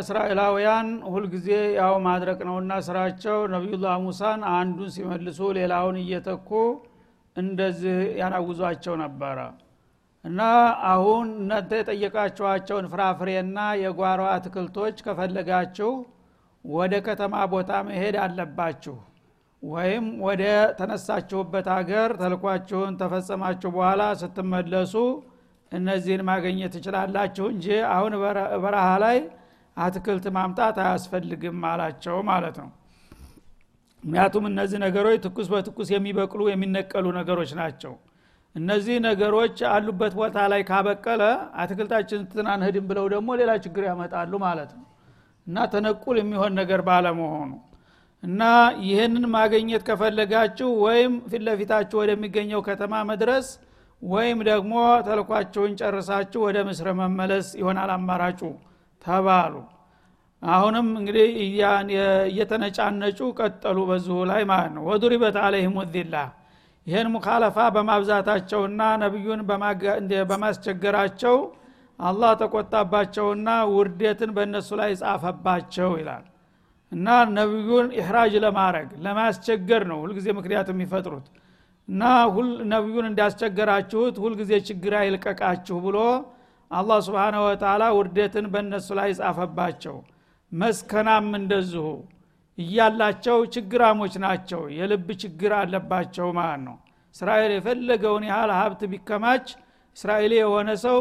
እስራኤላውያን ሁልጊዜ ያው ማድረቅ ነውና ስራቸው ነቢዩላህ ሙሳን አንዱን ሲመልሱ ሌላውን እየተኩ እንደዚህ ያናውዟቸው ነበረ። እና አሁን እናንተ የጠየቃችኋቸውን ፍራፍሬና የጓሮ አትክልቶች ከፈለጋችሁ ወደ ከተማ ቦታ መሄድ አለባችሁ። ወይም ወደ ተነሳችሁበት ሀገር ተልኳችሁን ተፈጸማችሁ በኋላ ስትመለሱ እነዚህን ማገኘት ትችላላችሁ እንጂ አሁን በረሃ ላይ አትክልት ማምጣት አያስፈልግም አላቸው ማለት ነው። ምክንያቱም እነዚህ ነገሮች ትኩስ በትኩስ የሚበቅሉ የሚነቀሉ ነገሮች ናቸው። እነዚህ ነገሮች አሉበት ቦታ ላይ ካበቀለ አትክልታችን ትናንህድም ብለው ደግሞ ሌላ ችግር ያመጣሉ ማለት ነው። እና ተነቁል የሚሆን ነገር ባለመሆኑ እና ይህንን ማግኘት ከፈለጋችሁ ወይም ፊት ለፊታችሁ ወደሚገኘው ከተማ መድረስ ወይም ደግሞ ተልኳችሁን ጨርሳችሁ ወደ ምስር መመለስ ይሆናል አማራጩ ተባሉ አሁንም እንግዲህ እየተነጫነጩ ቀጠሉ በዚሁ ላይ ማለት ነው። ወዱሪበት አለይህም ዚላ ይህን ሙካለፋ በማብዛታቸውና ነቢዩን በማስቸገራቸው አላህ ተቆጣባቸውና ውርደትን በእነሱ ላይ ጻፈባቸው ይላል። እና ነቢዩን ኢሕራጅ ለማድረግ ለማስቸገር ነው ሁልጊዜ ምክንያት የሚፈጥሩት። እና ነቢዩን እንዳስቸገራችሁት ሁልጊዜ ችግር አይልቀቃችሁ ብሎ አላህ ስብሓነ ወተላ ውርደትን በእነሱ ላይ ጻፈባቸው መስከናም እንደዚሁ እያላቸው ችግራሞች ናቸው። የልብ ችግር አለባቸው ማለት ነው። እስራኤል የፈለገውን ያህል ሀብት ቢከማች እስራኤል የሆነ ሰው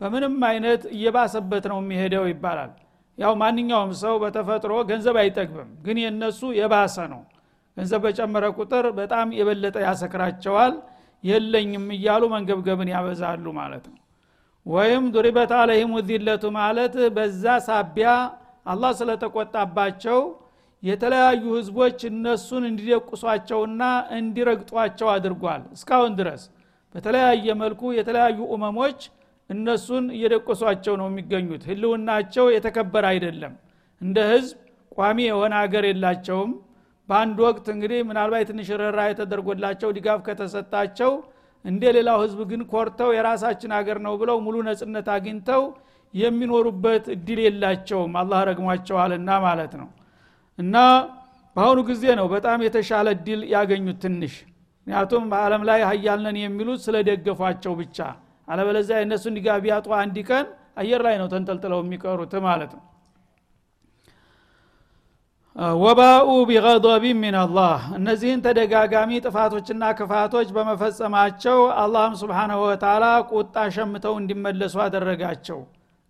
በምንም አይነት እየባሰበት ነው የሚሄደው ይባላል። ያው ማንኛውም ሰው በተፈጥሮ ገንዘብ አይጠግብም ግን የነሱ የባሰ ነው። ገንዘብ በጨመረ ቁጥር በጣም የበለጠ ያሰክራቸዋል። የለኝም እያሉ መንገብገብን ያበዛሉ ማለት ነው። ወይም ዱሪበት አለህም ዚለቱ ማለት በዛ ሳቢያ አላህ ስለተቆጣባቸው የተለያዩ ህዝቦች እነሱን እንዲደቁሷቸውና እንዲረግጧቸው አድርጓል። እስካሁን ድረስ በተለያየ መልኩ የተለያዩ እመሞች እነሱን እየደቆሷቸው ነው የሚገኙት። ህልውናቸው የተከበረ አይደለም። እንደ ህዝብ ቋሚ የሆነ ሀገር የላቸውም። በአንድ ወቅት እንግዲህ ምናልባት ትንሽ ረራ የተደርጎላቸው ድጋፍ ከተሰጣቸው እንደ ሌላው ህዝብ ግን ኮርተው የራሳችን ሀገር ነው ብለው ሙሉ ነጽነት አግኝተው የሚኖሩበት እድል የላቸውም። አላህ ረግሟቸዋልና ማለት ነው። እና በአሁኑ ጊዜ ነው በጣም የተሻለ እድል ያገኙት ትንሽ። ምክንያቱም በአለም ላይ ሀያልነን የሚሉት ስለደገፏቸው ብቻ። አለበለዚያ የእነሱን ድጋፍ ቢያጡ አንድ ቀን አየር ላይ ነው ተንጠልጥለው የሚቀሩት ማለት ነው። ወባኡ ቢቀضቢ ምን እነዚህን ተደጋጋሚ ጥፋቶችና ክፋቶች በመፈጸማቸው አላህም ስብሓናሁ ወተላ ቁጣ ሸምተው እንዲመለሱ አደረጋቸው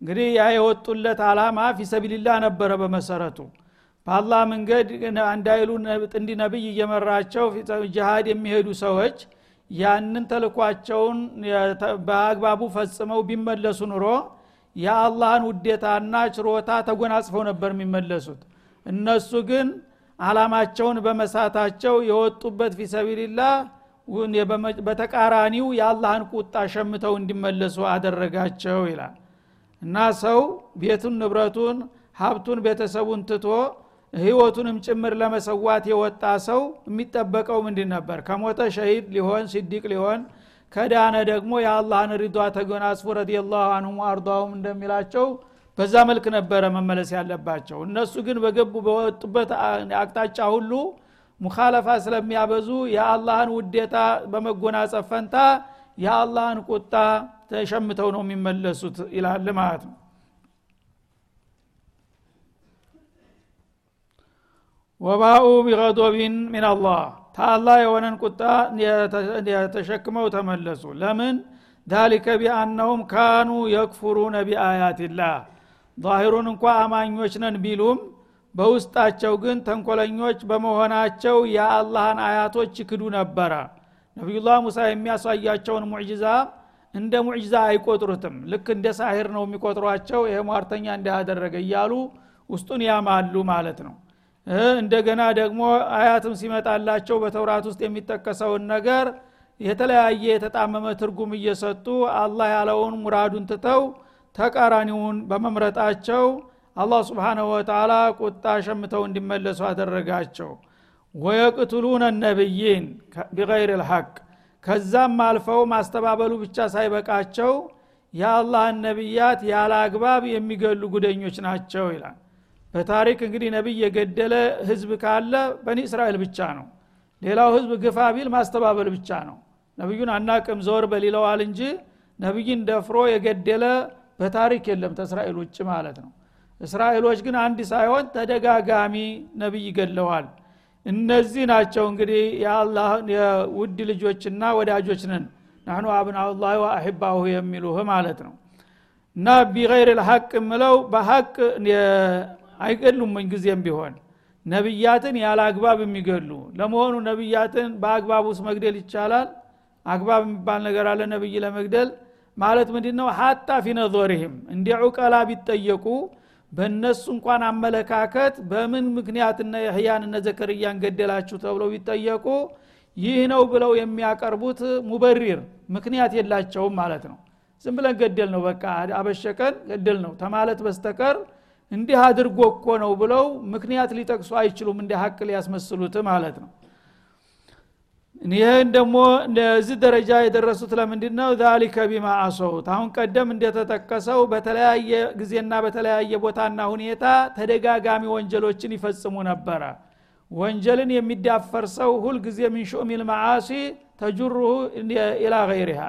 እንግዲህ ያ የወጡለት አላማ ፊሰቢልላህ ነበረ በመሰረቱ። በአላህ መንገድ እንዳይሉ ጥንዲ ነቢይ እየመራቸው ጅሃድ የሚሄዱ ሰዎች ያንን ተልኳቸውን በአግባቡ ፈጽመው ቢመለሱ ኑሮ የአላህን ውዴታና ችሮታ ተጎናጽፈው ነበር የሚመለሱት። እነሱ ግን አላማቸውን በመሳታቸው የወጡበት ፊሰቢልላህ በተቃራኒው የአላህን ቁጣ ሸምተው እንዲመለሱ አደረጋቸው ይላል እና ሰው ቤቱን ንብረቱን ሀብቱን ቤተሰቡን ትቶ ህይወቱንም ጭምር ለመሰዋት የወጣ ሰው የሚጠበቀው ምንድን ነበር? ከሞተ ሸሂድ ሊሆን ሲዲቅ ሊሆን ከዳነ ደግሞ የአላህን ሪዷ ተጎናጽፎ ረዲየላሁ አንሁም አርዷሁም እንደሚላቸው በዛ መልክ ነበረ መመለስ ያለባቸው። እነሱ ግን በገቡ በወጡበት አቅጣጫ ሁሉ ሙካለፋ ስለሚያበዙ የአላህን ውዴታ በመጎናጸፍ ፈንታ የአላህን ቁጣ ተሸምተው ነው የሚመለሱት ይላል ማለት ነው። ወባኡ ቢቀዶቢን ሚንላህ ታአላህ የሆነን ቁጣ ተሸክመው ተመለሱ። ለምን? ዛሊከ ቢአነሁም ካኑ የክፉሩነ ቢአያትላህ ዛሂሩን እንኳ አማኞች ነን ቢሉም በውስጣቸው ግን ተንኮለኞች በመሆናቸው የአላህን አያቶች ይክዱ ነበረ ነቢዩላህ ሙሳ የሚያሳያቸውን ሙዕጅዛ እንደ ሙዕጅዛ አይቆጥሩትም። ልክ እንደ ሳሂር ነው የሚቆጥሯቸው። ይሄ ሟርተኛ እንዳያደረገ እያሉ ውስጡን ያማሉ ማለት ነው። እንደገና ደግሞ አያትም ሲመጣላቸው በተውራት ውስጥ የሚጠቀሰውን ነገር የተለያየ የተጣመመ ትርጉም እየሰጡ አላህ ያለውን ሙራዱን ትተው ተቃራኒውን በመምረጣቸው አላህ ስብሓንሁ ወተላ ቁጣ ሸምተው እንዲመለሱ አደረጋቸው ወየቅትሉነ ነቢይን ቢገይር ልሐቅ። ከዛም አልፈው ማስተባበሉ ብቻ ሳይበቃቸው የአላህን ነቢያት ያለ አግባብ የሚገሉ ጉደኞች ናቸው ይላል። በታሪክ እንግዲህ ነቢይ የገደለ ህዝብ ካለ በኒ እስራኤል ብቻ ነው። ሌላው ህዝብ ግፋ ቢል ማስተባበል ብቻ ነው። ነቢዩን አናቅም ዘወር በሊለዋል እንጂ ነቢይን ደፍሮ የገደለ በታሪክ የለም ተእስራኤል ውጭ ማለት ነው። እስራኤሎች ግን አንድ ሳይሆን ተደጋጋሚ ነቢይ ገድለዋል እነዚህ ናቸው እንግዲህ የአላህ የውድ ልጆችና ወዳጆች ነን። ናህኑ አብናኡላህ ወአሕባሁ የሚሉህ ማለት ነው። እና ቢገይር ልሐቅ ምለው በሐቅ አይገሉም ጊዜም ቢሆን ነቢያትን ያለ አግባብ የሚገሉ ለመሆኑ ነቢያትን በአግባብ ውስጥ መግደል ይቻላል? አግባብ የሚባል ነገር አለ ነብይ ለመግደል? ማለት ምንድ ነው ሀታ ፊነዞርህም እንዲ ዑቀላ ቢጠየቁ በእነሱ እንኳን አመለካከት በምን ምክንያት እነ የህያን እነ ዘከርያን ገደላችሁ ተብለው ቢጠየቁ ይህ ነው ብለው የሚያቀርቡት ሙበሪር ምክንያት የላቸውም ማለት ነው። ዝም ብለን ገደል ነው በቃ አበሸቀን ገደል ነው ተማለት በስተቀር እንዲህ አድርጎ እኮ ነው ብለው ምክንያት ሊጠቅሱ አይችሉም። እንደ ሀቅ ሊያስመስሉት ማለት ነው ይህን ደግሞ ለዚህ ደረጃ የደረሱት ለምንድ ነው ዛሊከ ቢማ አሰውት። አሁን ቀደም እንደተጠቀሰው በተለያየ ጊዜና በተለያየ ቦታና ሁኔታ ተደጋጋሚ ወንጀሎችን ይፈጽሙ ነበረ። ወንጀልን የሚዳፈር ሰው ሁልጊዜ ምን ሹሚል መዓሲ ተጁሩሁ ኢላ ገይሪሃ።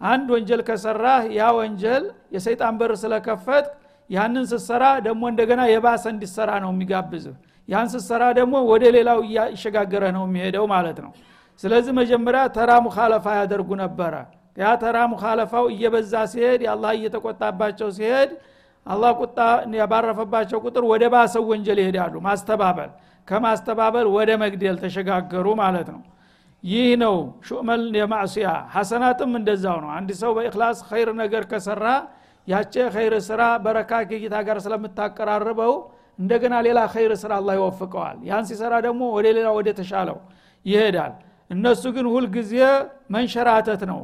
አንድ ወንጀል ከሰራህ ያ ወንጀል የሰይጣን በር ስለከፈት ያንን ስትሰራ ደግሞ እንደገና የባሰ እንዲሰራ ነው የሚጋብዝህ። ያን ስትሰራ ደግሞ ወደ ሌላው እያሸጋገረ ነው የሚሄደው ማለት ነው ስለዚህ መጀመሪያ ተራ ሙካለፋ ያደርጉ ነበረ። ያ ተራ ሙካለፋው እየበዛ ሲሄድ የአላህ እየተቆጣባቸው ሲሄድ አላህ ቁጣ ያባረፈባቸው ቁጥር ወደ ባሰው ወንጀል ይሄዳሉ። ማስተባበል ከማስተባበል ወደ መግደል ተሸጋገሩ ማለት ነው። ይህ ነው ሹመል የማዕስያ ሐሰናትም እንደዛው ነው። አንድ ሰው በእክላስ ኸይር ነገር ከሰራ ያቸ ኸይር ስራ በረካ ከጌታ ጋር ስለምታቀራርበው እንደገና ሌላ ኸይር ስራ አላህ ይወፍቀዋል። ያን ሲሰራ ደግሞ ወደ ሌላ ወደ ተሻለው ይሄዳል እነሱ ግን ሁልጊዜ መንሸራተት ነው።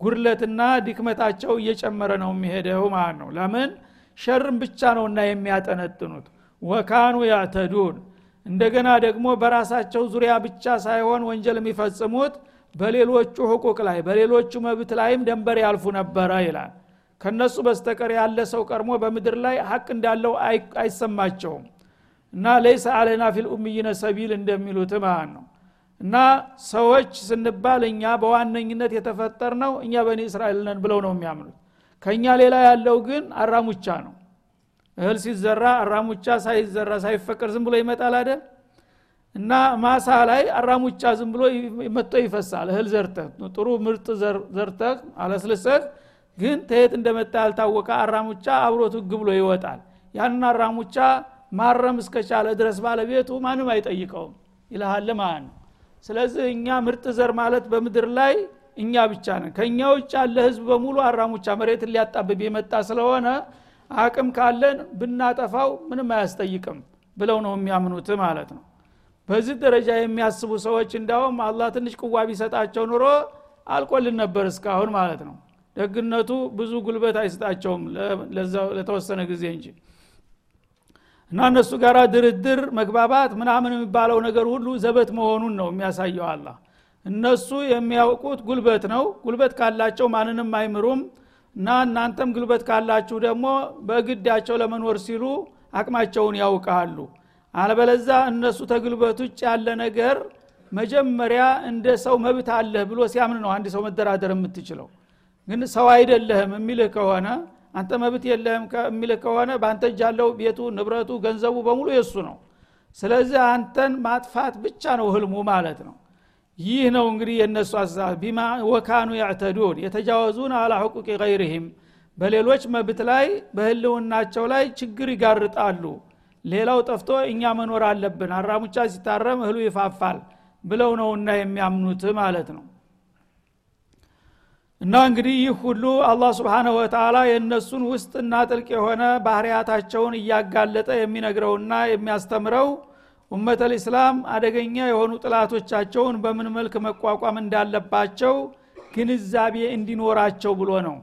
ጉድለትና ድክመታቸው እየጨመረ ነው የሚሄደው ማለት ነው። ለምን? شر ም ብቻ ነውና የሚያጠነጥኑት። وكانوا يعتدون። እንደገና ደግሞ በራሳቸው ዙሪያ ብቻ ሳይሆን ወንጀል የሚፈጽሙት በሌሎቹ حقوق ላይ በሌሎቹ መብት ላይም ደንበር ያልፉ ነበረ ይላል። ከነሱ በስተቀር ያለ ሰው ቀድሞ በምድር ላይ ሀቅ እንዳለው አይሰማቸውም እና ليس علينا في سبيل እንደሚሉት ማለት ነው እና ሰዎች ስንባል እኛ በዋነኝነት የተፈጠር ነው እኛ በኒ እስራኤል ነን ብለው ነው የሚያምኑት። ከእኛ ሌላ ያለው ግን አራሙቻ ነው። እህል ሲዘራ አራሙቻ ሳይዘራ ሳይፈቀር ዝም ብሎ ይመጣል አይደል? እና ማሳ ላይ አራሙቻ ዝም ብሎ መጥቶ ይፈሳል። እህል ዘርተህ ጥሩ ምርጥ ዘርተህ አለስልሰህ ግን ተየት እንደመጣ ያልታወቀ አራሙቻ አብሮት ህግ ብሎ ይወጣል። ያንን አራሙቻ ማረም እስከቻለ ድረስ ባለቤቱ ማንም አይጠይቀውም። ይልሃል ማለት ነው ስለዚህ እኛ ምርጥ ዘር ማለት በምድር ላይ እኛ ብቻ ነን። ከእኛ ውጭ ያለ ህዝብ በሙሉ አራሙቻ መሬትን ሊያጣብብ የመጣ ስለሆነ አቅም ካለን ብናጠፋው ምንም አያስጠይቅም ብለው ነው የሚያምኑት ማለት ነው። በዚህ ደረጃ የሚያስቡ ሰዎች እንዳውም አላህ ትንሽ ቅዋ ቢሰጣቸው ኑሮ አልቆልን ነበር እስካሁን ማለት ነው። ደግነቱ ብዙ ጉልበት አይሰጣቸውም ለተወሰነ ጊዜ እንጂ እና እነሱ ጋር ድርድር መግባባት ምናምን የሚባለው ነገር ሁሉ ዘበት መሆኑን ነው የሚያሳየው አላ እነሱ የሚያውቁት ጉልበት ነው። ጉልበት ካላቸው ማንንም አይምሩም። እና እናንተም ጉልበት ካላችሁ ደግሞ በግዳቸው ለመኖር ሲሉ አቅማቸውን ያውቃሉ። አለበለዛ እነሱ ተግልበት ውጭ ያለ ነገር መጀመሪያ እንደ ሰው መብት አለህ ብሎ ሲያምን ነው አንድ ሰው መደራደር የምትችለው። ግን ሰው አይደለህም የሚልህ ከሆነ አንተ መብት የለህም የሚልህ ከሆነ በአንተ እጅ ያለው ቤቱ ንብረቱ ገንዘቡ በሙሉ የእሱ ነው። ስለዚህ አንተን ማጥፋት ብቻ ነው ህልሙ ማለት ነው። ይህ ነው እንግዲህ የእነሱ አስተሳሰብ። ቢማ ወካኑ ያዕተዱን የተጃወዙን አላ ሕቁቅ ገይርህም። በሌሎች መብት ላይ በህልውናቸው ላይ ችግር ይጋርጣሉ። ሌላው ጠፍቶ እኛ መኖር አለብን። አራሙቻ ሲታረም እህሉ ይፋፋል ብለው ነውና የሚያምኑት ማለት ነው እና እንግዲህ ይህ ሁሉ አላህ ስብሓነሁ ወተላ የእነሱን ውስጥና ጥልቅ የሆነ ባህርያታቸውን እያጋለጠ የሚነግረውና የሚያስተምረው ኡመተ ልእስላም አደገኛ የሆኑ ጥላቶቻቸውን በምን መልክ መቋቋም እንዳለባቸው ግንዛቤ እንዲኖራቸው ብሎ ነው።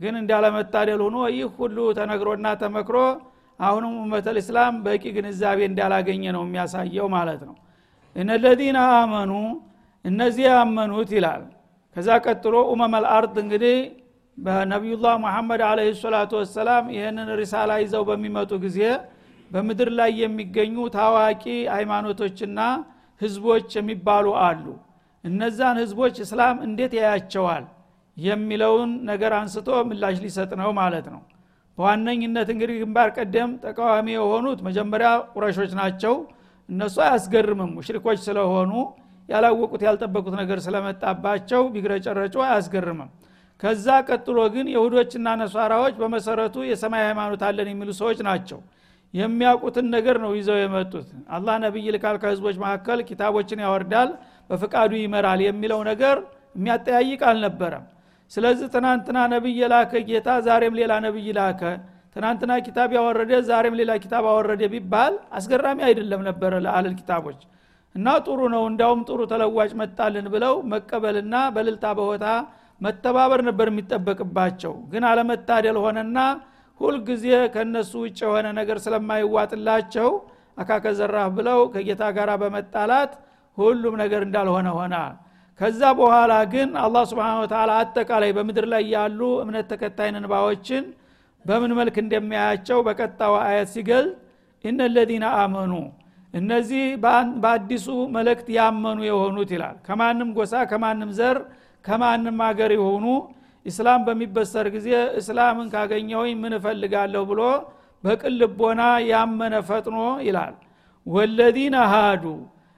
ግን እንዳለመታደል ሆኖ ይህ ሁሉ ተነግሮና ተመክሮ አሁንም ኡመተ ልእስላም በቂ ግንዛቤ እንዳላገኘ ነው የሚያሳየው ማለት ነው። እነለዚነ አመኑ እነዚህ ያመኑት ይላል ከዛ ቀጥሎ ኡመም አልአርድ እንግዲህ በነቢዩላህ ሙሐመድ አለ ሰላቱ ወሰላም ይህንን ሪሳላ ይዘው በሚመጡ ጊዜ በምድር ላይ የሚገኙ ታዋቂ ሃይማኖቶችና ህዝቦች የሚባሉ አሉ። እነዛን ህዝቦች እስላም እንዴት ያያቸዋል የሚለውን ነገር አንስቶ ምላሽ ሊሰጥ ነው ማለት ነው። በዋነኝነት እንግዲህ ግንባር ቀደም ተቃዋሚ የሆኑት መጀመሪያ ቁረሾች ናቸው። እነሱ አያስገርምም ሙሽሪኮች ስለሆኑ ያላወቁት ያልጠበቁት ነገር ስለመጣባቸው ቢግረጨረጩ አያስገርምም። ከዛ ቀጥሎ ግን የሁዶችና ነሷራዎች በመሰረቱ የሰማይ ሃይማኖት አለን የሚሉ ሰዎች ናቸው። የሚያውቁትን ነገር ነው ይዘው የመጡት። አላህ ነቢይ ልካል ከህዝቦች መካከል ኪታቦችን ያወርዳል በፍቃዱ ይመራል የሚለው ነገር የሚያጠያይቅ አልነበረም። ስለዚህ ትናንትና ነቢይ የላከ ጌታ ዛሬም ሌላ ነቢይ ላከ። ትናንትና ኪታብ ያወረደ ዛሬም ሌላ ኪታብ አወረደ ቢባል አስገራሚ አይደለም ነበረ ለአለል ኪታቦች እና ጥሩ ነው እንዳውም ጥሩ ተለዋጭ መጣልን ብለው መቀበልና በልልታ በሆታ መተባበር ነበር የሚጠበቅባቸው። ግን አለመታደል ሆነና ሁልጊዜ ከእነሱ ውጭ የሆነ ነገር ስለማይዋጥላቸው አካከዘራህ ብለው ከጌታ ጋር በመጣላት ሁሉም ነገር እንዳልሆነ ሆነ። ከዛ በኋላ ግን አላህ ስብን ተላ አጠቃላይ በምድር ላይ ያሉ እምነት ተከታይ ንባዎችን በምን መልክ እንደሚያያቸው በቀጣው አየት ሲገልጥ እነ ለዚነ አመኑ እነዚህ በአዲሱ መልእክት ያመኑ የሆኑት ይላል። ከማንም ጎሳ ከማንም ዘር ከማንም ሀገር የሆኑ እስላም በሚበሰር ጊዜ እስላምን ካገኘሁኝ ምን እፈልጋለሁ ብሎ በቅን ልቦና ያመነ ፈጥኖ ይላል። ወለዚነ ሃዱ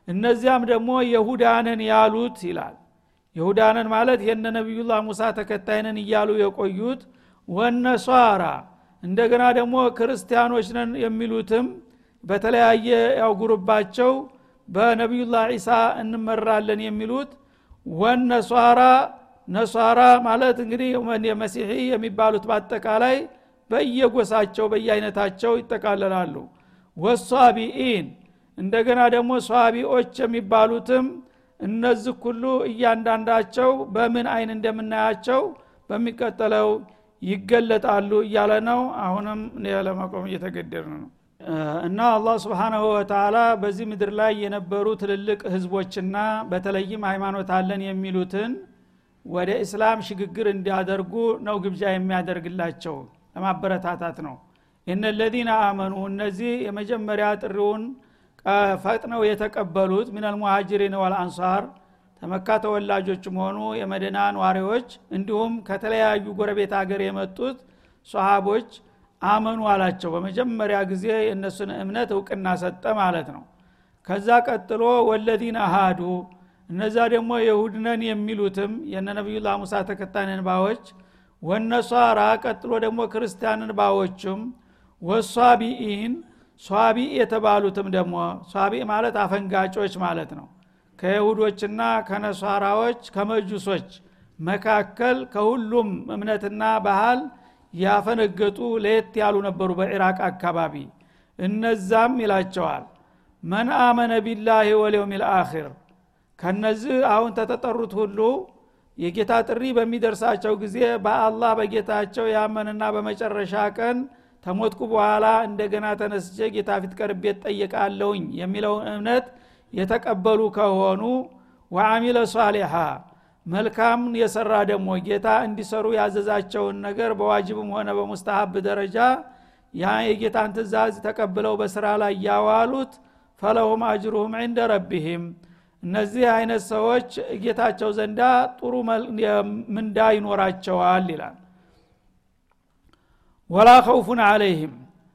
እነዚያም ደግሞ የሁዳንን ያሉት ይላል። የሁዳንን ማለት የነ ነቢዩላህ ሙሳ ተከታይነን እያሉ የቆዩት ወነሷራ እንደገና ደግሞ ክርስቲያኖች ነን የሚሉትም በተለያየ ያው ጉርባቸው በነቢዩላህ ዒሳ እንመራለን የሚሉት ወነሷራ ነሷራ ማለት እንግዲህ መሲሒ የሚባሉት በአጠቃላይ በየጎሳቸው በየአይነታቸው ይጠቃለላሉ። ወሷቢኢን እንደገና ደግሞ ሷቢዎች የሚባሉትም እነዚህ ሁሉ እያንዳንዳቸው በምን አይን እንደምናያቸው በሚቀጠለው ይገለጣሉ እያለ ነው። አሁንም ለመቆም እየተገደር ነው እና አላህ ስብሓናሁ ወተላ በዚህ ምድር ላይ የነበሩ ትልልቅ ህዝቦችና በተለይም ሃይማኖት አለን የሚሉትን ወደ እስላም ሽግግር እንዲያደርጉ ነው ግብዣ የሚያደርግላቸው ለማበረታታት ነው። እነ ለዚነ አመኑ እነዚህ የመጀመሪያ ጥሪውን ፈጥነው የተቀበሉት ሚነል ሙሃጅሪን ወልአንሳር ተመካ ተወላጆችም ሆኑ የመደና ነዋሪዎች እንዲሁም ከተለያዩ ጎረቤት ሀገር የመጡት ሰሃቦች አመኑ አላቸው። በመጀመሪያ ጊዜ የእነሱን እምነት እውቅና ሰጠ ማለት ነው። ከዛ ቀጥሎ ወለዚነ አሃዱ እነዛ ደግሞ የሁድነን የሚሉትም የነ ነቢዩላህ ሙሳ ተከታይ ንባዎች ወነሷራ ቀጥሎ ደግሞ ክርስቲያን ንባዎችም ወሷቢኢን ሷቢ የተባሉትም ደግሞ ሷቢ ማለት አፈንጋጮች ማለት ነው። ከይሁዶችና ከነሷራዎች ከመጁሶች መካከል ከሁሉም እምነትና ባህል ያፈነገጡ ለየት ያሉ ነበሩ በኢራቅ አካባቢ። እነዛም ይላቸዋል መን አመነ ቢላህ ወልየውም ልአኪር ከነዚህ አሁን ተተጠሩት ሁሉ የጌታ ጥሪ በሚደርሳቸው ጊዜ በአላህ በጌታቸው ያመንና በመጨረሻ ቀን ተሞትኩ በኋላ እንደገና ተነስቼ ጌታ ፊት ቀርቤ ጠየቃለውኝ የሚለውን እምነት የተቀበሉ ከሆኑ ወአሚለ ሷሊሓ መልካም የሰራ ደግሞ ጌታ እንዲሰሩ ያዘዛቸውን ነገር በዋጅብም ሆነ በሙስተሀብ ደረጃ ያ የጌታን ትእዛዝ ተቀብለው በስራ ላይ ያዋሉት ፈለሁም አጅሩሁም ዕንደ ረቢህም። እነዚህ አይነት ሰዎች ጌታቸው ዘንዳ ጥሩ ምንዳ ይኖራቸዋል ይላል። ወላ ከውፉን አለይህም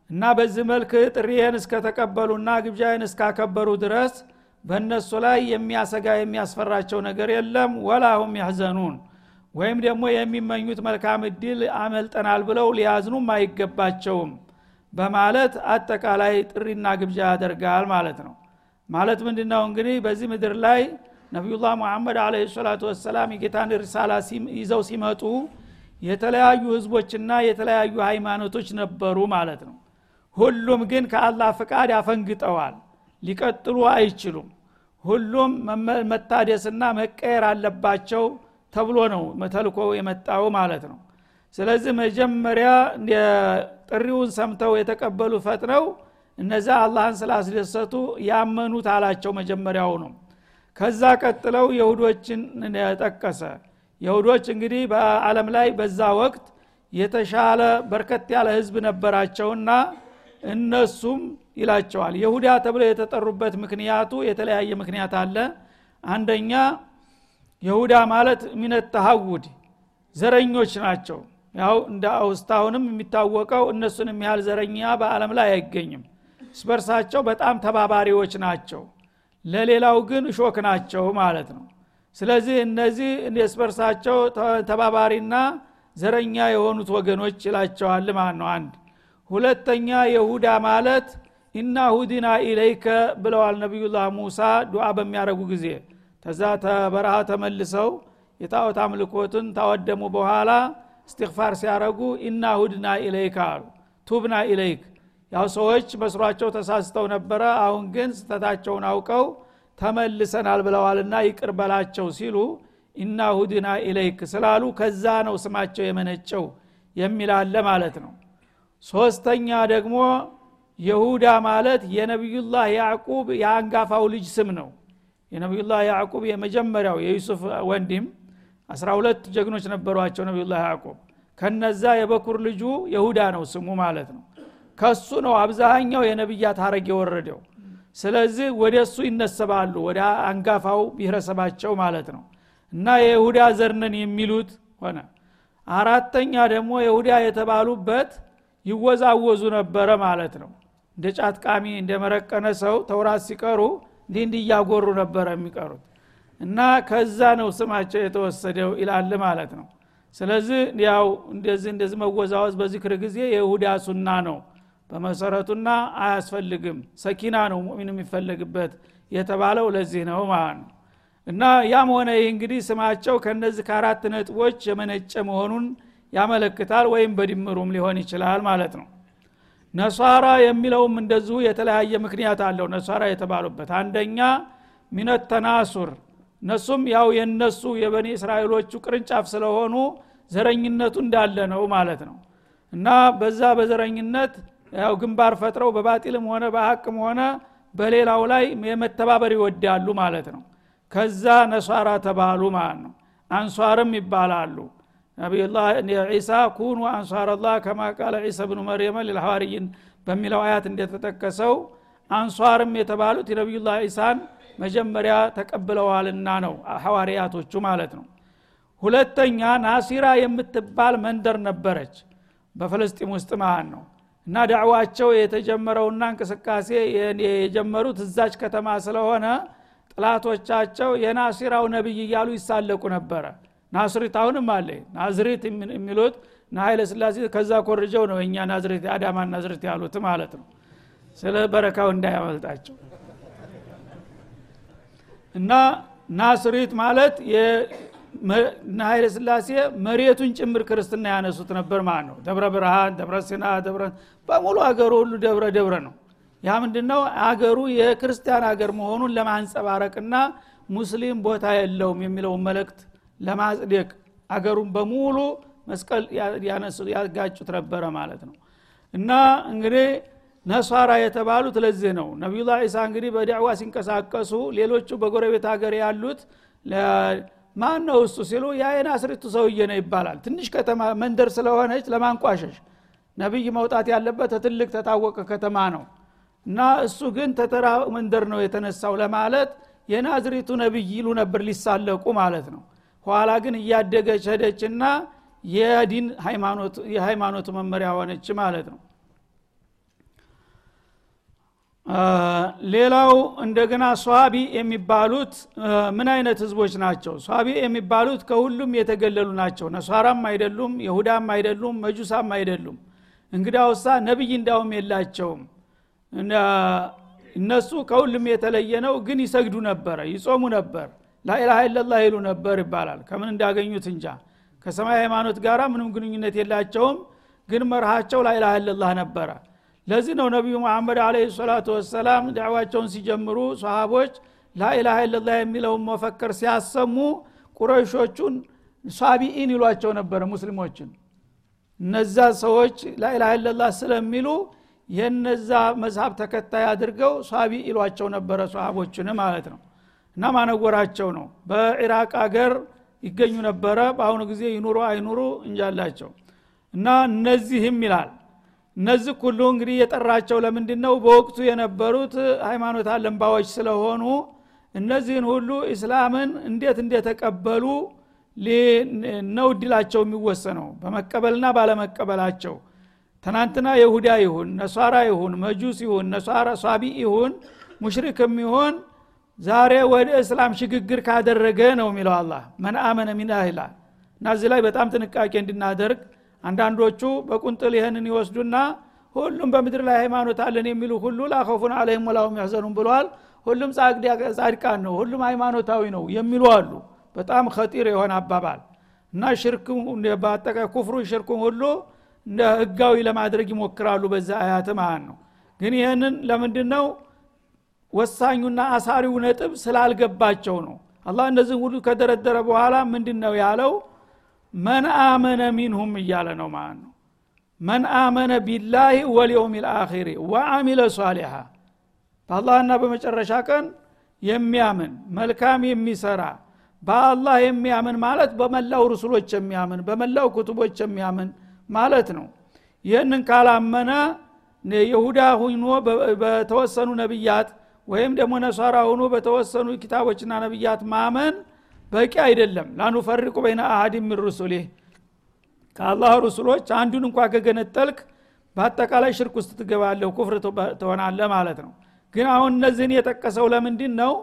እና በዚህ መልክ ጥሪህን እስከተቀበሉና ግብዣህን እስካከበሩ ድረስ በእነሱ ላይ የሚያሰጋ የሚያስፈራቸው ነገር የለም ወላ ሁም ያህዘኑን። ወይም ደግሞ የሚመኙት መልካም እድል አመልጠናል ብለው ሊያዝኑም አይገባቸውም በማለት አጠቃላይ ጥሪና ግብዣ ያደርጋል ማለት ነው። ማለት ምንድነው? እንግዲህ በዚህ ምድር ላይ ነቢዩላህ ሙሐመድ አለ ሰላቱ ወሰላም የጌታን ሪሳላ ይዘው ሲመጡ የተለያዩ ህዝቦችና የተለያዩ ሃይማኖቶች ነበሩ ማለት ነው። ሁሉም ግን ከአላህ ፍቃድ አፈንግጠዋል ሊቀጥሉ አይችሉም ሁሉም መታደስና መቀየር አለባቸው ተብሎ ነው ተልኮ የመጣው ማለት ነው። ስለዚህ መጀመሪያ ጥሪውን ሰምተው የተቀበሉ ፈጥነው እነዛ አላህን ስላስደሰቱ ያመኑት አላቸው መጀመሪያው ነው። ከዛ ቀጥለው የሁዶችን ጠቀሰ። የሁዶች እንግዲህ በአለም ላይ በዛ ወቅት የተሻለ በርከት ያለ ህዝብ ነበራቸውና እነሱም ይላቸዋል የሁዳ ተብለው የተጠሩበት ምክንያቱ የተለያየ ምክንያት አለ። አንደኛ የሁዳ ማለት ሚነት ተሀውድ ዘረኞች ናቸው። ያው እንደ አውስታሁንም የሚታወቀው እነሱን የሚያህል ዘረኛ በአለም ላይ አይገኝም። እስበርሳቸው በጣም ተባባሪዎች ናቸው። ለሌላው ግን እሾክ ናቸው ማለት ነው። ስለዚህ እነዚህ እስበርሳቸው ተባባሪና ዘረኛ የሆኑት ወገኖች ይላቸዋል ማለት ነው። አንድ ሁለተኛ የሁዳ ማለት ኢና ሁዲና ኢለይከ ብለዋል ነቢዩላህ ሙሳ ዱዓ በሚያደረጉ ጊዜ። ተዛ ተበረሃ ተመልሰው የጣዖት አምልኮትን ታወደሙ በኋላ እስትግፋር ሲያረጉ إنا هدنا إليك አሉ። تبنا إليك ያው ሰዎች መስሯቸው ተሳስተው ነበረ። አሁን ግን ስህተታቸውን አውቀው ተመልሰናል ብለዋልና ይቅር በላቸው ሲሉ إنا هدنا إليك ስላሉ ከዛ ነው ስማቸው የመነጨው የሚል አለ ማለት ነው ሶስተኛ ደግሞ የሁዳ ማለት የነቢዩላህ ያዕቁብ የአንጋፋው ልጅ ስም ነው። የነቢዩላህ ያዕቁብ የመጀመሪያው የዩሱፍ ወንድም አስራ ሁለት ጀግኖች ነበሯቸው ነቢዩላህ ያዕቁብ። ከነዛ የበኩር ልጁ የሁዳ ነው ስሙ ማለት ነው። ከሱ ነው አብዛኛው የነቢያት ሀረግ የወረደው። ስለዚህ ወደ እሱ ይነሰባሉ ወደ አንጋፋው ብሔረሰባቸው ማለት ነው። እና የይሁዳ ዘርነን የሚሉት ሆነ። አራተኛ ደግሞ የሁዳ የተባሉበት ይወዛወዙ ነበረ ማለት ነው። እንደ ጫትቃሚ እንደ መረቀነ ሰው ተውራት ሲቀሩ እንዲህ እንዲህ እያጎሩ ነበረ የሚቀሩት። እና ከዛ ነው ስማቸው የተወሰደው ይላል ማለት ነው። ስለዚህ ያው እንደዚህ እንደዚህ መወዛወዝ በዚክር ጊዜ የይሁዳ ሱና ነው። በመሰረቱና አያስፈልግም። ሰኪና ነው ሙሚን የሚፈለግበት የተባለው ለዚህ ነው ማለት ነው። እና ያም ሆነ ይህ እንግዲህ ስማቸው ከነዚህ ከአራት ነጥቦች የመነጨ መሆኑን ያመለክታል ወይም በድምሩም ሊሆን ይችላል ማለት ነው። ነሷራ የሚለውም እንደዚሁ የተለያየ ምክንያት አለው ነሷራ የተባሉበት። አንደኛ ሚነት ተናሱር እነሱም ያው የነሱ የበኒ እስራኤሎቹ ቅርንጫፍ ስለሆኑ ዘረኝነቱ እንዳለ ነው ማለት ነው። እና በዛ በዘረኝነት ያው ግንባር ፈጥረው በባጢልም ሆነ በሀቅም ሆነ በሌላው ላይ የመተባበር ይወዳሉ ማለት ነው። ከዛ ነሷራ ተባሉ ማለት ነው። አንሷርም ይባላሉ ነቢዩላህ ዒሳ ኩኑ አንሷርላህ ከማ ቃለ ዒሳ ብኑ መርየመ ልልሐዋርይን በሚለው አያት እንደተጠቀሰው አንሷርም የተባሉት የነቢዩላህ ዒሳን መጀመሪያ ተቀብለዋልና ነው ሐዋርያቶቹ ማለት ነው። ሁለተኛ ናሲራ የምትባል መንደር ነበረች በፍልስጢም ውስጥ ማለት ነው። እና ዳዕዋቸው የተጀመረውና እንቅስቃሴ የጀመሩት እዛች ከተማ ስለሆነ ጥላቶቻቸው የናሲራው ነቢይ እያሉ ይሳለቁ ነበረ ናስሪት አሁንም አለ። ናዝሪት የሚሉት ኃይለ ስላሴ ከዛ ኮርጀው ነው እኛ ናዝሬት አዳማ ናዝሬት ያሉት ማለት ነው። ስለ በረካው እንዳያመልጣቸው። እና ናስሪት ማለት ኃይለ ስላሴ መሬቱን ጭምር ክርስትና ያነሱት ነበር ማለት ነው። ደብረ ብርሃን ደብረ ሲና ደብረ በሙሉ አገሩ ሁሉ ደብረ ደብረ ነው። ያ ምንድነው? አገሩ የክርስቲያን አገር መሆኑን ለማንጸባረቅና ሙስሊም ቦታ የለውም የሚለውን መልእክት ለማጽደቅ አገሩን በሙሉ መስቀል ያጋጩት ነበረ ማለት ነው። እና እንግዲህ ነሷራ የተባሉት ለዚህ ነው። ነቢዩላ ዒሳ እንግዲህ በዳዕዋ ሲንቀሳቀሱ ሌሎቹ በጎረቤት ሀገር ያሉት ማን ነው እሱ ሲሉ ያ የናስሪቱ ሰውዬ ነው ይባላል። ትንሽ ከተማ መንደር ስለሆነች ለማንቋሸሽ ነቢይ መውጣት ያለበት ትልቅ ተታወቀ ከተማ ነው። እና እሱ ግን ተተራ መንደር ነው የተነሳው ለማለት የናዝሪቱ ነቢይ ይሉ ነበር ሊሳለቁ ማለት ነው ኋላ ግን እያደገች ሄደችና የዲን የሃይማኖቱ መመሪያ ሆነች ማለት ነው። ሌላው እንደገና ሷቢ የሚባሉት ምን አይነት ህዝቦች ናቸው? ሷቢ የሚባሉት ከሁሉም የተገለሉ ናቸው። ነሷራም አይደሉም ይሁዳም አይደሉም መጁሳም አይደሉም። እንግዳውሳ ነቢይ እንዳውም የላቸውም። እነሱ ከሁሉም የተለየ ነው ግን ይሰግዱ ነበረ ይጾሙ ነበር ላኢላሃ ኢለላህ ይሉ ነበር ይባላል። ከምን እንዳገኙት እንጃ። ከሰማይ ሃይማኖት ጋር ምንም ግንኙነት የላቸውም ግን መርሃቸው ላኢላሃ ኢለላህ ነበረ። ለዚህ ነው ነቢዩ መሐመድ አለ ሰላቱ ወሰላም ዳዕዋቸውን ሲጀምሩ ሰሃቦች ላኢላሃ ኢለላህ የሚለውን መፈከር ሲያሰሙ ቁረይሾቹን ሳቢኢን ይሏቸው ነበረ ሙስሊሞችን። እነዛ ሰዎች ላኢላሃ ኢለላህ ስለሚሉ የነዛ መዝሀብ ተከታይ አድርገው ሳቢ ይሏቸው ነበረ ሰሃቦችን ማለት ነው እና ማነጎራቸው ነው። በኢራቅ አገር ይገኙ ነበረ። በአሁኑ ጊዜ ይኑሩ አይኑሩ እንጃላቸው። እና እነዚህም ይላል። እነዚህ ሁሉ እንግዲህ የጠራቸው ለምንድን ነው በወቅቱ የነበሩት ሃይማኖት አለንባዎች ስለሆኑ እነዚህን ሁሉ እስላምን እንዴት እንደተቀበሉ ነው እድላቸው የሚወሰነው። በመቀበልና ባለመቀበላቸው። ትናንትና የሁዳ ይሁን ነሷራ ይሁን መጁስ ይሁን ነሷራ ሷቢ ይሁን ሙሽሪክም ይሁን ዛሬ ወደ እስላም ሽግግር ካደረገ ነው የሚለው አላ መን አመነ ሚን ይላል። እና እዚህ ላይ በጣም ጥንቃቄ እንድናደርግ አንዳንዶቹ በቁንጥል ይህንን ይወስዱና ሁሉም በምድር ላይ ሃይማኖት አለን የሚሉ ሁሉ ላኸፉን አለይም ወላሁም ያዘኑም ብለዋል። ሁሉም ጻድቃን ነው ሁሉም ሃይማኖታዊ ነው የሚሉ አሉ። በጣም ከጢር የሆነ አባባል። እና ሽርክ በአጠቃ ኩፍሩ ሽርኩን ሁሉ ህጋዊ ለማድረግ ይሞክራሉ በዛ አያት ማለት ነው። ግን ይህንን ለምንድን ነው ወሳኙና አሳሪው ነጥብ ስላልገባቸው ነው። አላህ እነዚህን ሁሉ ከደረደረ በኋላ ምንድን ነው ያለው? መን አመነ ሚንሁም እያለ ነው ማለት ነው። መን አመነ ቢላህ ወልየውም ልአኪሪ ወአሚለ ሷሊሃ። በአላህና በመጨረሻ ቀን የሚያምን መልካም የሚሰራ በአላህ የሚያምን ማለት በመላው ርሱሎች የሚያምን በመላው ኩቱቦች የሚያምን ማለት ነው። ይህንን ካላመነ የሁዳ ሁኖ በተወሰኑ ነቢያት ወይም ደግሞ ነሷራ ሁኖ በተወሰኑ ኪታቦችና ነቢያት ማመን በቂ አይደለም። ላኑፈሪቁ በይነ አሀድ ምን ሩሱሊህ። ከአላህ ሩሱሎች አንዱን እንኳ ከገነጠልክ በአጠቃላይ ሽርክ ውስጥ ትገባለህ ኩፍር ትሆናለ ማለት ነው። ግን አሁን እነዚህን የጠቀሰው ለምንድን ነው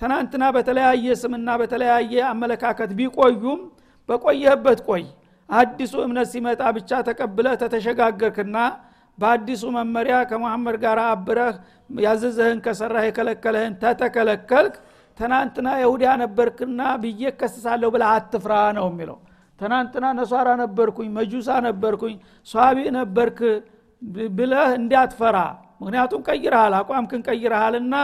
ትናንትና በተለያየ ስምና በተለያየ አመለካከት ቢቆዩም በቆየህበት ቆይ። አዲሱ እምነት ሲመጣ ብቻ ተቀብለህ ተተሸጋገርክና በአዲሱ መመሪያ ከመሐመድ ጋር አብረህ ያዘዘህን ከሰራህ የከለከለህን ተተከለከልክ። ትናንትና የሁዳ ነበርክና ብዬ ከስሳለሁ ብለህ አትፍራ ነው የሚለው። ትናንትና ነሷራ ነበርኩኝ መጁሳ ነበርኩኝ ሷቢ ነበርክ ብለህ እንዳትፈራ። ምክንያቱም ቀይረሃል አቋምክን ቀይረሃልና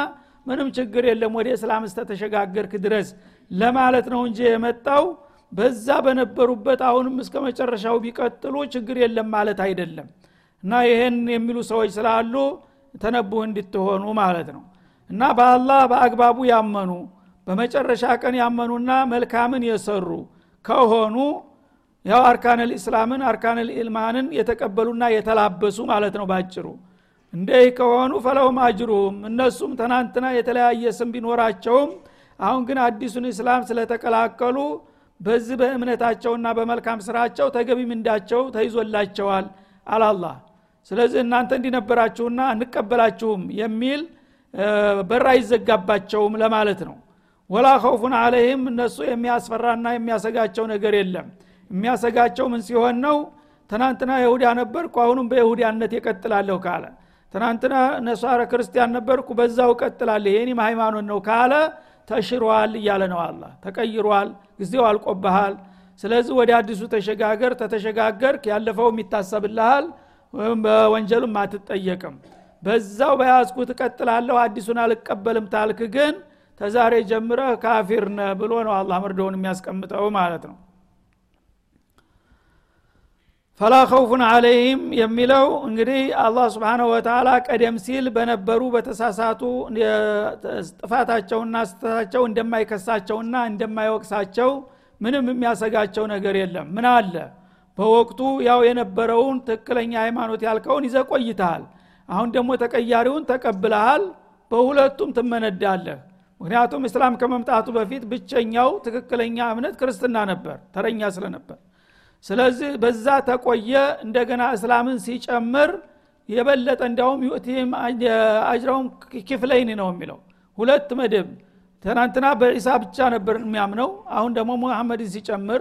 ምንም ችግር የለም ወደ እስላም እስተተሸጋገርክ ድረስ ለማለት ነው እንጂ የመጣው በዛ በነበሩበት አሁንም እስከ መጨረሻው ቢቀጥሉ ችግር የለም ማለት አይደለም እና ይህን የሚሉ ሰዎች ስላሉ ተነቡህ እንድትሆኑ ማለት ነው። እና በአላህ በአግባቡ ያመኑ በመጨረሻ ቀን ያመኑና መልካምን የሰሩ ከሆኑ ያው አርካን ልእስላምን አርካን ልኢልማንን የተቀበሉና የተላበሱ ማለት ነው ባጭሩ። እንደህ ከሆኑ ፈለውም አጅሩም እነሱም ትናንትና የተለያየ ስም ቢኖራቸውም አሁን ግን አዲሱን እስላም ስለተቀላቀሉ በዚህ በእምነታቸውና በመልካም ስራቸው ተገቢ ምንዳቸው ተይዞላቸዋል አላላህ ስለዚህ እናንተ እንዲነበራችሁና እንቀበላችሁም የሚል በር አይዘጋባቸውም ለማለት ነው። ወላ ከውፉን አለይህም እነሱ የሚያስፈራና የሚያሰጋቸው ነገር የለም። የሚያሰጋቸው ምን ሲሆን ነው? ትናንትና ይሁዳ ነበርኩ አሁንም በይሁዳነት የቀጥላለሁ ካለ። ትናንትና ነሷረ ክርስቲያን ነበርኩ በዛው ቀጥላለሁ የኔም ሃይማኖት ነው ካለ ተሽሯል እያለ ነው አላ ተቀይሯል ጊዜው አልቆብሃል። ስለዚህ ወደ አዲሱ ተሸጋገር ተተሸጋገርክ ያለፈው የሚታሰብልሃል። ወይም በወንጀሉም አትጠየቅም። በዛው በያዝኩት እቀጥላለሁ አዲሱን አልቀበልም ታልክ ግን ተዛሬ ጀምረህ ካፊር ነ ብሎ ነው አላህ መርዶውን የሚያስቀምጠው ማለት ነው። ፈላ ከውፉን አለይህም የሚለው እንግዲህ አላህ ስብን ወተላ ቀደም ሲል በነበሩ በተሳሳቱ ጥፋታቸውና ስተታቸው እንደማይከሳቸውና እንደማይወቅሳቸው ምንም የሚያሰጋቸው ነገር የለም። ምን አለ በወቅቱ ያው የነበረውን ትክክለኛ ሃይማኖት ያልከውን ይዘ ቆይተሃል። አሁን ደግሞ ተቀያሪውን ተቀብለሃል። በሁለቱም ትመነዳለህ። ምክንያቱም እስላም ከመምጣቱ በፊት ብቸኛው ትክክለኛ እምነት ክርስትና ነበር ተረኛ ስለነበር። ስለዚህ በዛ ተቆየ። እንደገና እስላምን ሲጨምር የበለጠ እንዲያውም ዩእቲም አጅረውም ክፍለይን ነው የሚለው። ሁለት መደብ ትናንትና በዒሳ ብቻ ነበር የሚያምነው። አሁን ደግሞ ሙሐመድን ሲጨምር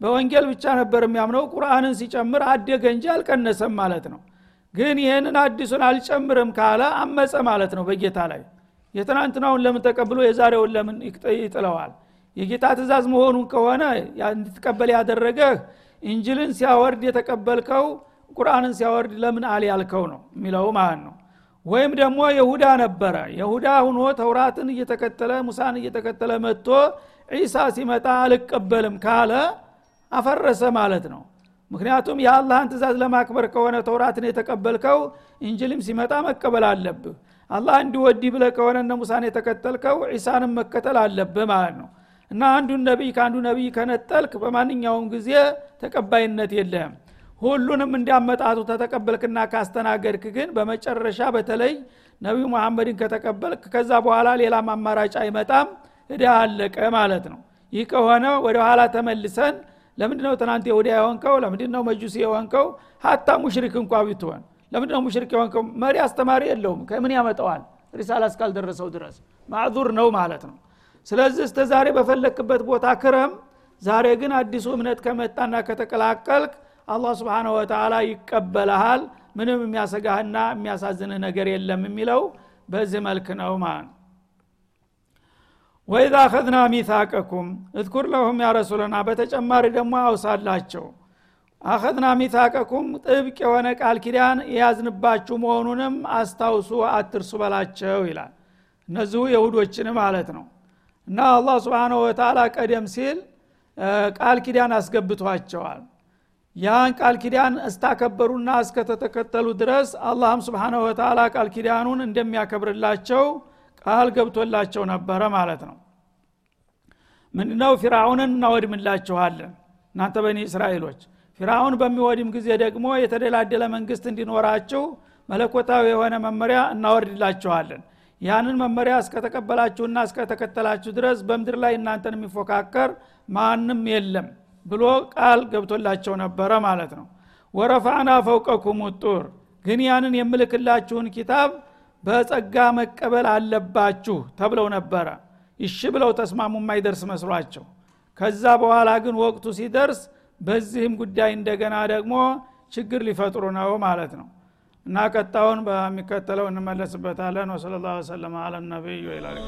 በወንጌል ብቻ ነበር የሚያምነው። ቁርአንን ሲጨምር አደገ እንጂ አልቀነሰም ማለት ነው። ግን ይህንን አዲሱን አልጨምርም ካለ አመፀ ማለት ነው በጌታ ላይ። የትናንትናውን ለምን ተቀብሎ የዛሬውን ለምን ይጥለዋል? የጌታ ትእዛዝ መሆኑን ከሆነ እንድትቀበል ያደረገህ እንጅልን ሲያወርድ የተቀበልከው ቁርአንን ሲያወርድ ለምን አል ያልከው ነው የሚለው ማለት ነው። ወይም ደግሞ የሁዳ ነበረ። የሁዳ ሁኖ ተውራትን እየተከተለ ሙሳን እየተከተለ መጥቶ ዒሳ ሲመጣ አልቀበልም ካለ አፈረሰ ማለት ነው። ምክንያቱም የአላህን ትእዛዝ ለማክበር ከሆነ ተውራትን የተቀበልከው እንጅልም ሲመጣ መቀበል አለብህ። አላህ እንዲወዲህ ብለ ከሆነ እነ ሙሳን የተከተልከው ዒሳንም መከተል አለብህ ማለት ነው። እና አንዱን ነቢይ ከአንዱ ነቢይ ከነጠልክ በማንኛውም ጊዜ ተቀባይነት የለህም። ሁሉንም እንዲያመጣቱ ተተቀበልክና ካስተናገድክ ግን በመጨረሻ በተለይ ነቢዩ መሐመድን ከተቀበልክ ከዛ በኋላ ሌላም አማራጭ አይመጣም እዳ አለቀ ማለት ነው። ይህ ከሆነ ወደ ኋላ ተመልሰን ለምንድ ነው ትናንት የሁዳ የሆንከው ለምንድ ነው መጁሲ የሆንከው ሀታ ሙሽሪክ እንኳ ቢትሆን። ለምንድ ነው ሙሽሪክ የሆንከው መሪ አስተማሪ የለውም። ከምን ያመጣዋል? ሪሳላ እስካልደረሰው ድረስ። ማዕዙር ነው ማለት ነው። ስለዚህ እስተ ዛሬ በፈለክበት ቦታ ክረም። ዛሬ ግን አዲሱ እምነት ከመጣና ከተቀላቀልክ አላህ ስብንሁ ወተላ ይቀበልሃል። ምንም የሚያሰጋህና የሚያሳዝንህ ነገር የለም የሚለው በዚህ መልክ ነው ማለት ነው ወኢዛ አኸዝና ሚታቀኩም እዝኩር ለሁም ያ ረሱለና በተጨማሪ ደግሞ አውሳላቸው። አኸዝና ሚታቀኩም ጥብቅ የሆነ ቃል ኪዳን የያዝንባችሁ መሆኑንም አስታውሱ አትርሱ በላቸው ይላል። እነዚሁ የሁዶችን ማለት ነው። እና አላህ ስብንሁ ወተላ ቀደም ሲል ቃል ኪዳን አስገብቷቸዋል። ያን ቃል ኪዳን እስታከበሩና እስከተተከተሉ ድረስ አላህም ስብሓናሁ ወተላ ቃል ኪዳኑን እንደሚያከብርላቸው ቃል ገብቶላቸው ነበረ ማለት ነው። ምንድነው? ፊራውንን እናወድምላችኋለን። እናንተ በኒ እስራኤሎች ፊራውን በሚወድም ጊዜ ደግሞ የተደላደለ መንግስት እንዲኖራችሁ መለኮታዊ የሆነ መመሪያ እናወርድላችኋለን ያንን መመሪያ እስከተቀበላችሁና እስከተከተላችሁ ድረስ በምድር ላይ እናንተን የሚፎካከር ማንም የለም ብሎ ቃል ገብቶላቸው ነበረ ማለት ነው። ወረፋዕና ፈውቀኩም ጡር ግን ያንን የምልክላችሁን ኪታብ በጸጋ መቀበል አለባችሁ ተብለው ነበረ። ይሽ ብለው ተስማሙ የማይደርስ መስሏቸው። ከዛ በኋላ ግን ወቅቱ ሲደርስ በዚህም ጉዳይ እንደገና ደግሞ ችግር ሊፈጥሩ ነው ማለት ነው። እና ቀጣውን በሚከተለው እንመለስበታለን። ወሰለ ላሁ ሰለም አለ ይላል